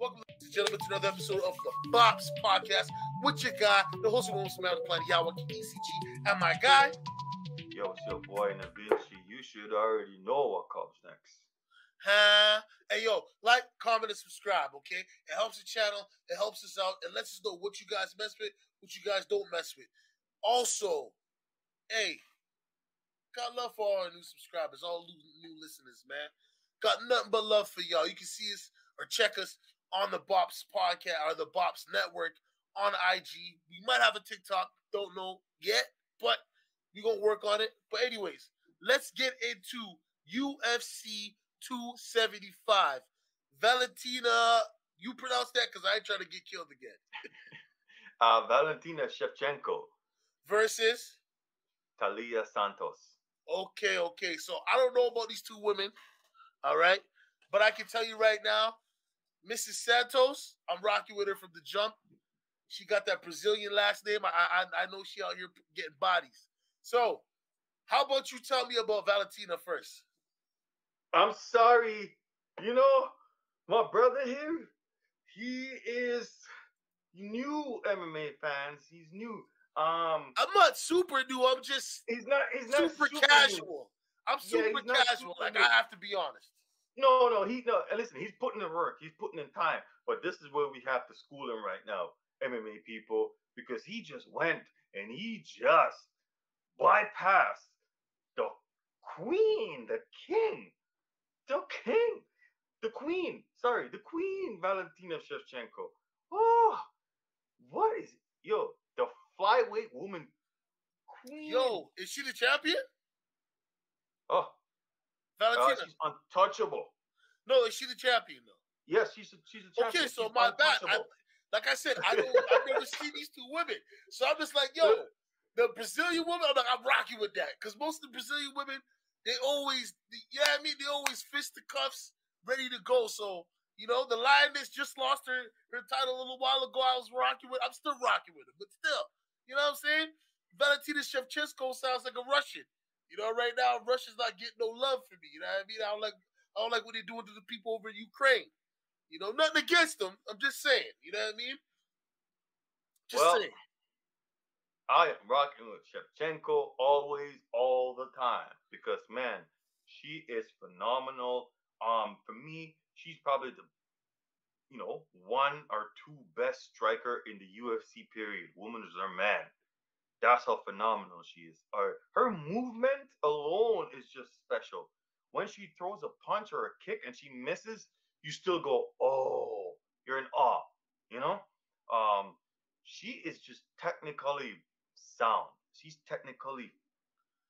Welcome, ladies and gentlemen, to another episode of the Bops Podcast with your guy, the host of the most of planet, Yawaki ECG, and my guy. Yo, it's your boy Navinci. You should already know what comes next. Huh? Hey, yo, like, comment, and subscribe, okay? It helps the channel, it helps us out, it lets us know what you guys mess with, what you guys don't mess with. Also, hey, got love for all our new subscribers, all new listeners, man. Got nothing but love for y'all. You can see us or check us on the Bops podcast or the Bops Network on IG. We might have a TikTok, don't know yet, but we're gonna work on it. But anyways, let's get into UFC 275. Valentina, you pronounce that because I ain't trying to get killed again. Uh, Valentina Shevchenko, Versus, Taila Santos. okay, okay. So I don't know about these two women, all right, but I can tell you right now, Mrs. Santos, I'm rocking with her from the jump. She got that Brazilian last name. I I, I know she out here getting bodies. So, how about you tell me about Valentina first? I'm sorry, you know, my brother here, he is new MMA fans. He's new. Um, I'm not super new. I'm just he's not. He's not super, new. casual. I'm super not casual. super like new. I have to be honest. No, no, he no. Listen, he's putting in work. He's putting in time. But this is where we have to school him right now, MMA people, because he just went and he just bypassed the queen, the king, the king, the queen. Sorry, the queen, Valentina Shevchenko. Oh, what is it? yo the flyweight woman queen? Yo, is she the champion? oh, uh, Valentina. she's untouchable. no, is she the champion though? Yes, she's a, she's a champion. Okay, so She's my bad. I, like I said, I don't. I've never seen these two women, so I'm just like, yo, the Brazilian woman. I'm like, I'm rocking with that because most of the Brazilian women, they always, yeah, I mean, they always fist the cuffs, ready to go. So you know, the lioness just lost her her title a little while ago. I was rocking with. I'm still rocking with her, but still, you know what I'm saying? Valentina Shevchenko sounds like a Russian. You know, right now Russia's not getting no love for me. You know what I mean? I don't like I don't like what they're doing to the people over in Ukraine. You know, nothing against them. I'm just saying. You know what I mean? Just Well, saying. I am rocking with Shevchenko always, all the time, because man, she is phenomenal. Um, for me, she's probably the, you know, one or two best striker in the UFC period. Woman is her man. That's how phenomenal she is. Her, her movement alone is just special. When she throws a punch or a kick and she misses, you still go, oh, you're in awe. You know, um, she is just technically sound. She's technically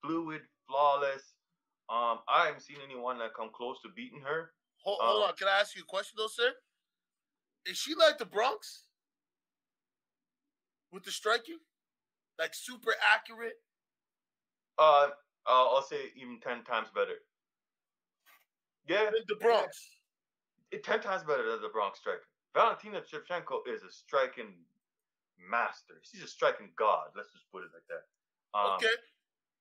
fluid, flawless. Um, I haven't seen anyone that come close to beating her. Hold, hold um, on. Can I ask you a question though, sir? Is she like the Bronx with the striking? Like super accurate? Uh, I'll say even ten times better. Yeah, the Bronx. it, ten times better than the Bronx striker. Valentina Shevchenko is a striking master. She's a striking god. Let's just put it like that. Um, okay.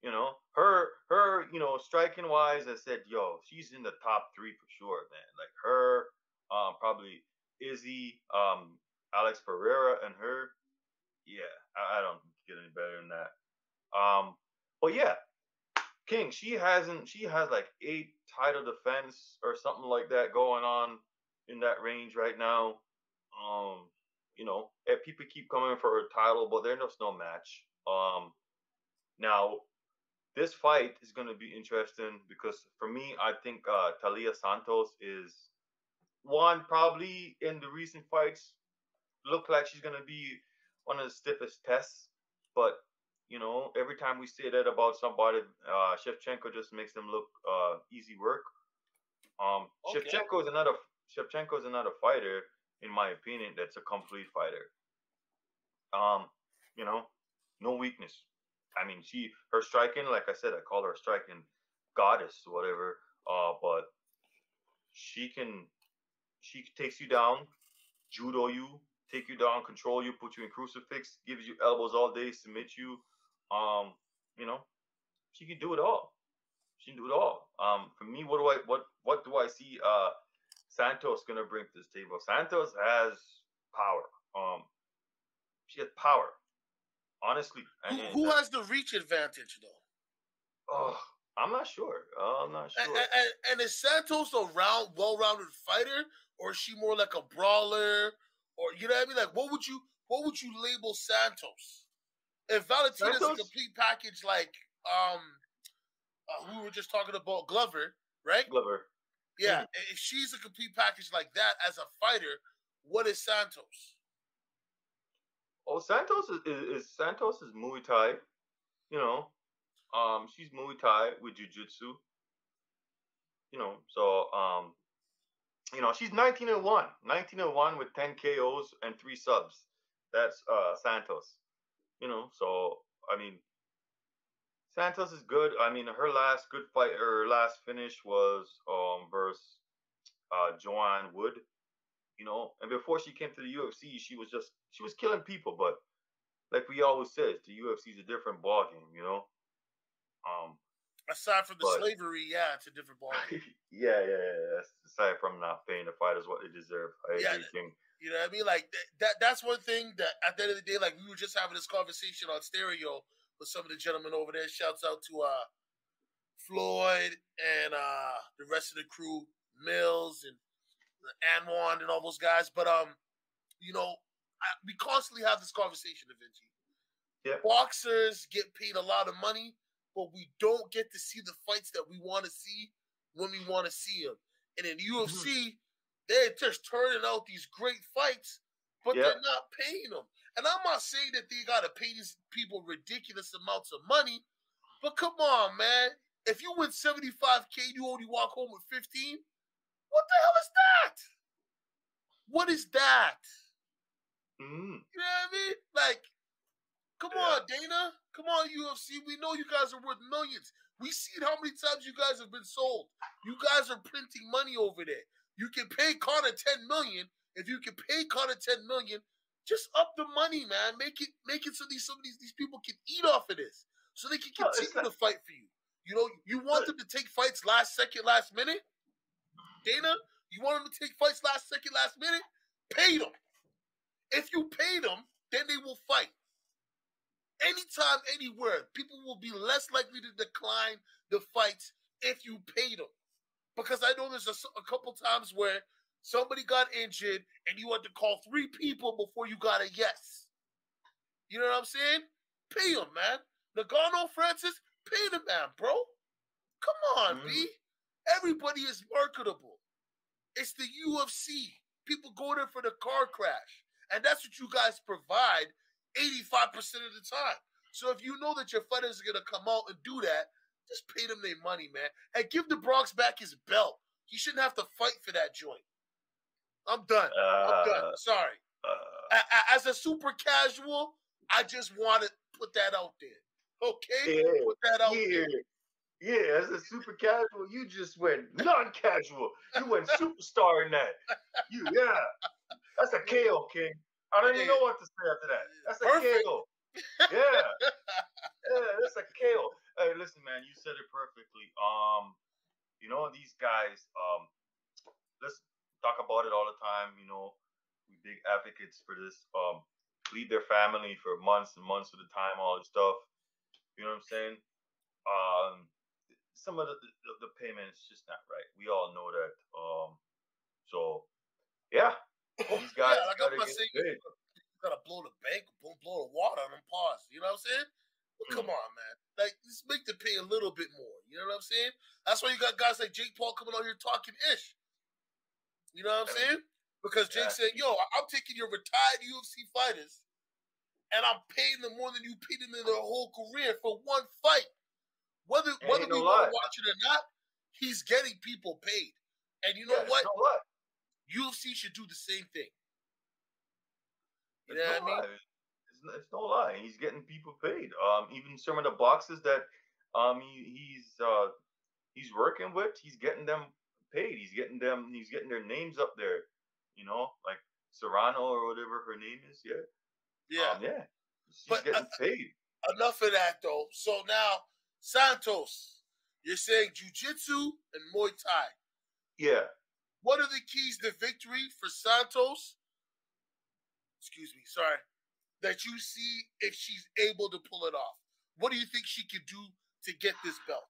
You know, her her, you know, striking wise, I said, yo, she's in the top three for sure, man. Like her, um, probably Izzy, um, Alex Pereira, and her. Yeah, I, I don't get any better than that. Um, but yeah, King, she hasn't. She has like eight title defense or something like that going on in that range right now. Um, you know, people keep coming for her title, but there's just no match. Um, now this fight is going to be interesting because for me, I think uh, Taila Santos is one probably in the recent fights look like she's going to be one of the stiffest tests. But you know, every time we say that about somebody, uh, Shevchenko just makes them look uh, easy work. Um, Okay. Shevchenko is another Shevchenko is another fighter, in my opinion, that's a complete fighter. Um, you know, no weakness. I mean, she her striking, like I said, I call her a striking goddess, whatever. Uh, but she can, she takes you down, judo you, take you down, control you, put you in crucifix, gives you elbows all day, submit you. Um, you know, she can do it all. She can do it all. Um, for me, what do I what what do I see uh Santos gonna bring to this table. Santos has power. Um, she has power. Honestly, who, who has the reach advantage though? Oh, I'm not sure. Uh, I'm not sure. And, and, and is Santos a round, well-rounded fighter, or is she more like a brawler, or you know what I mean? Like, what would you, what would you label Santos? If Valentina's Santos? a complete package, like um, uh, we were just talking about Glover, right? Glover. Yeah, mm. if she's a complete package like that as a fighter, what is Santos? Oh, Santos is, is, is Santos is Muay Thai. You know, um, she's Muay Thai with Jiu-Jitsu. You know, so um, you know, she's 19 and 1. 19 and 1 with 10 KOs and 3 subs. That's uh Santos. You know, so I mean Santos is good. I mean, her last good fight, her last finish was um versus uh Joanne Wood. You know, and before she came to the UFC, she was just she was killing people, but like we always said, the UFC is a different ballgame, you know. Um, aside from the but, slavery, yeah, it's a different ballgame. yeah, yeah, yeah. Aside from not paying the fighters what they deserve, I yeah, agree, You know what I mean? Like that. That's one thing that at the end of the day, like we were just having this conversation on stereo with some of the gentlemen over there. Shouts out to uh Floyd and uh the rest of the crew, Mills and Anwan and all those guys. But um, you know, I, we constantly have this conversation, Da Vinci. Yeah. Boxers get paid a lot of money, but we don't get to see the fights that we want to see when we want to see them. And in UFC, mm-hmm. they're just turning out these great fights, but yeah. they're not paying them. And I'm not saying that they got to pay these people ridiculous amounts of money, but come on, man. If you win 75K, you only walk home with 15, what the hell is that? What is that? Mm. You know what I mean? Like, come yeah. on, Dana. Come on, UFC. We know you guys are worth millions. We see how many times you guys have been sold. You guys are printing money over there. You can pay Conor 10 million. If you can pay Conor 10 million, just up the money, man. Make it make it so these some of these, these people can eat off of this. So they can continue no, to fight for you. You know, you want them to take fights last second, last minute? Dana, you want them to take fights last second, last minute? Pay them. If you pay them, then they will fight. Anytime, anywhere, people will be less likely to decline the fights if you pay them. Because I know there's a, a couple times where somebody got injured and you had to call three people before you got a yes. You know what I'm saying? Pay them, man. Ngannou Francis, pay the man, bro. Come on, mm-hmm. B. Everybody is marketable. It's the UFC. People go there for the car crash. And that's what you guys provide 85% of the time. So if you know that your fighters are going to come out and do that, just pay them their money, man. And give the Bronx back his belt. He shouldn't have to fight for that joint. I'm done. Uh, I'm done. Sorry. Uh, As a super casual, I just want to put that out there. Okay? Yeah, put that out yeah. there. Yeah, as a super casual, you just went non-casual. You went superstar in that. You yeah. That's a KO, King. I don't even know what to say after that. That's a Perfect. KO. Yeah. yeah, that's a KO. Hey, listen, man, you said it perfectly. Um, you know, these guys, um, let's talk about it all the time. You know, we big advocates for this. Um, lead their family for months and months at a time, all this stuff. You know what I'm saying? Um, some of the, the, the payment is just not right. We all know that. Um, so yeah, these guys yeah, like I'm not saying you, gotta blow the bank, blow, blow the water on them pause. You know what I'm saying? Well, mm. come on, man. Like, just make the pay a little bit more. You know what I'm saying? That's why you got guys like Jake Paul coming on here talking ish. You know what I'm saying? Because Jake yeah. said, "Yo, I'm taking your retired UFC fighters, and I'm paying them more than you paid them in their whole career for one fight. Whether Ain't whether we want to watch it or not, he's getting people paid. And you know yeah, what? what? UFC should do the same thing. You know what I mean? It's, it's, no lie. He's getting people paid. Um, even some of the boxes that um he, he's uh he's working with, he's getting them paid. He's getting them. He's getting their names up there. You know, like Serrano or whatever her name is. Yeah. Yeah. Um, yeah. She's but, getting uh, paid. Enough of that though. So now Santos, you're saying jujitsu and Muay Thai. Yeah. What are the keys to victory for Santos? Excuse me, sorry. That you see if she's able to pull it off. What do you think she could do to get this belt?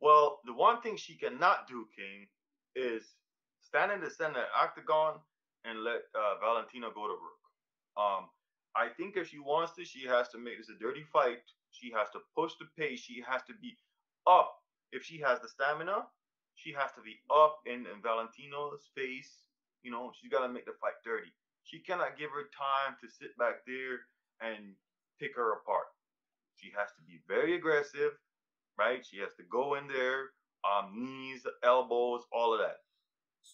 Well, the one thing she cannot do, King, is stand in the center octagon and let uh, Valentina go to work. Um, I think if she wants to, she has to make this a dirty fight. She has to push the pace. She has to be up. If she has the stamina, she has to be up in, in Valentino's face. You know, she's got to make the fight dirty. She cannot give her time to sit back there and pick her apart. She has to be very aggressive, right? She has to go in there, um, knees, elbows, all of that.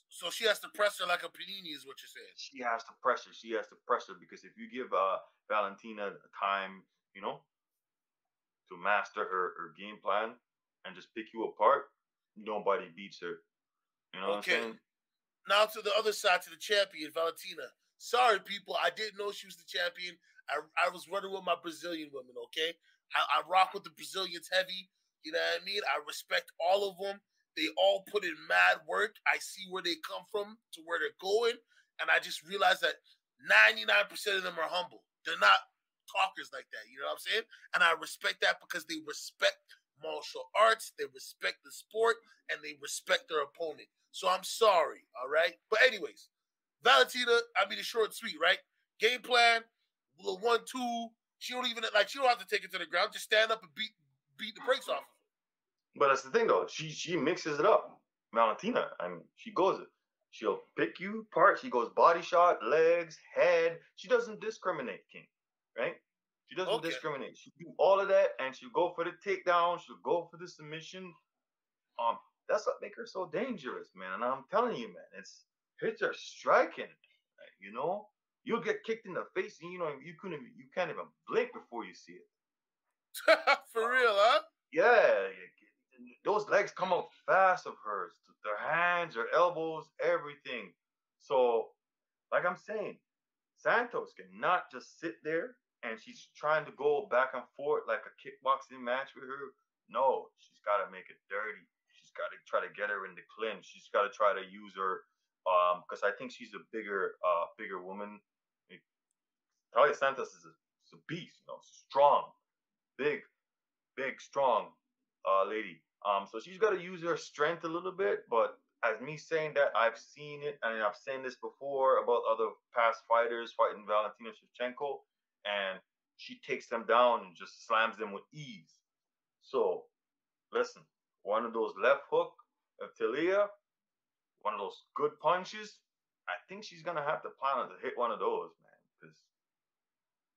So she has to press her like a panini, is what you're saying. She has to pressure. She has to pressure because if you give uh, Valentina time, you know, to master her, her game plan and just pick you apart, nobody beats her. You know okay. what I'm saying? Now to the other side, to the champion, Valentina. Sorry, people, I didn't know she was the champion. I, I was running with my Brazilian women, okay? I, I rock with the Brazilians heavy. You know what I mean? I respect all of them. They all put in mad work. I see where they come from to where they're going. And I just realized that 99% of them are humble. They're not talkers like that. You know what I'm saying? And I respect that because they respect martial arts, they respect the sport, and they respect their opponent. So I'm sorry, all right? But anyways, Valentina, I mean it's short and sweet, right? Game plan, the one, two. She don't even like she don't have to take it to the ground. Just stand up and beat beat the brakes off of but that's the thing though. She she mixes it up. Valentina. I mean, she goes she'll pick you apart. She goes body shot, legs, head. She doesn't discriminate, King. Right? She doesn't okay. discriminate. She do all of that and she'll go for the takedown. She'll go for the submission. Um, that's what makes her so dangerous, man. And I'm telling you, man, it's hits are striking. You know, you'll get kicked in the face, and you know you couldn't, you can't even blink before you see it. for real, huh? Yeah, those legs come up fast of hers. Their hands, their elbows, everything. So, like I'm saying, Santos cannot just sit there and she's trying to go back and forth like a kickboxing match with her. No, she's got to make it dirty. She's got to try to get her in the clinch. She's got to try to use her um because I think she's a bigger uh bigger woman. Taila Santos is a, is a beast, you know, strong, big, big, strong uh lady. Um, so she's got to use her strength a little bit. But as me saying that, I've seen it, and I've seen this before about other past fighters fighting Valentina Shevchenko, and she takes them down and just slams them with ease. So, listen, one of those left hook of Taila, one of those good punches. I think she's gonna have to plan to hit one of those, man. Because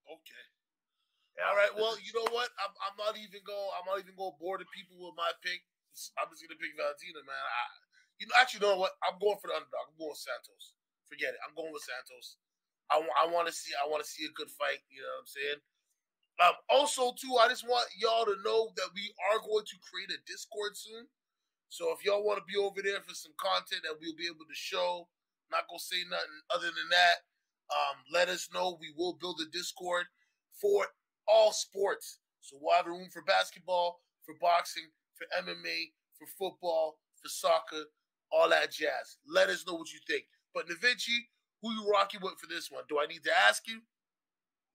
okay, yeah, All right. Well, you know what? I'm, I'm not even going. I'm not even going to bore the people with my pick. I'm just gonna pick Valentina, man. I, you know, actually, you know what? I'm going for the underdog. I'm going with Santos. Forget it. I'm going with Santos. I, I want to see. I want to see a good fight. You know what I'm saying? Um, also, too, I just want y'all to know that we are going to create a Discord soon. So if y'all want to be over there for some content that we'll be able to show, not gonna say nothing other than that. Um, let us know. We will build a Discord for all sports. So we'll have room for basketball, for boxing, for MMA, for football, for soccer, all that jazz. Let us know what you think. But Navinci, who you rocking with for this one? Do I need to ask you?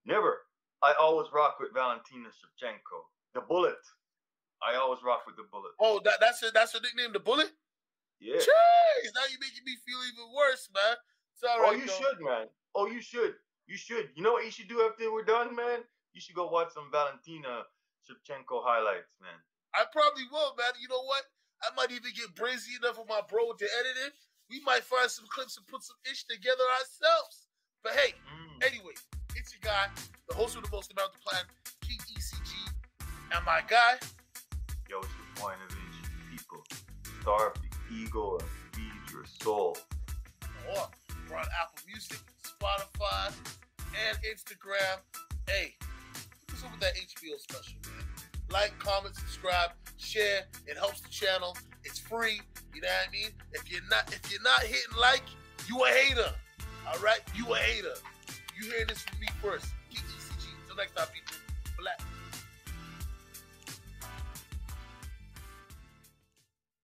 Never. I always rock with Valentina Shevchenko. The Bullet. I always rock with the Bullet. Oh, that, that's a, that's a nickname, the Bullet. Yeah. Jeez, now you're making me feel even worse, man. It's all oh, right, oh, you though. should, man. Oh, you should. You should. You know what you should do after we're done, man? You should go watch some Valentina Shevchenko highlights, man. I probably will, man. You know what? I might even get brazy enough with my bro to edit it. We might find some clips and put some ish together ourselves. But hey, mm. anyway, it's your guy, the host of the most about the plan, King ECG, and my guy. Yo, it's the point of view, people. Starve the ego and feed your soul. Oh, we're on Apple Music, Spotify, and Instagram. Hey, what's up with that HBO special, man? Like, comment, subscribe, share. It helps the channel. It's free. You know what I mean? If you're not if you're not hitting like, you a hater. All right? You a hater. You hear this from me first. ECG. Until next time, people.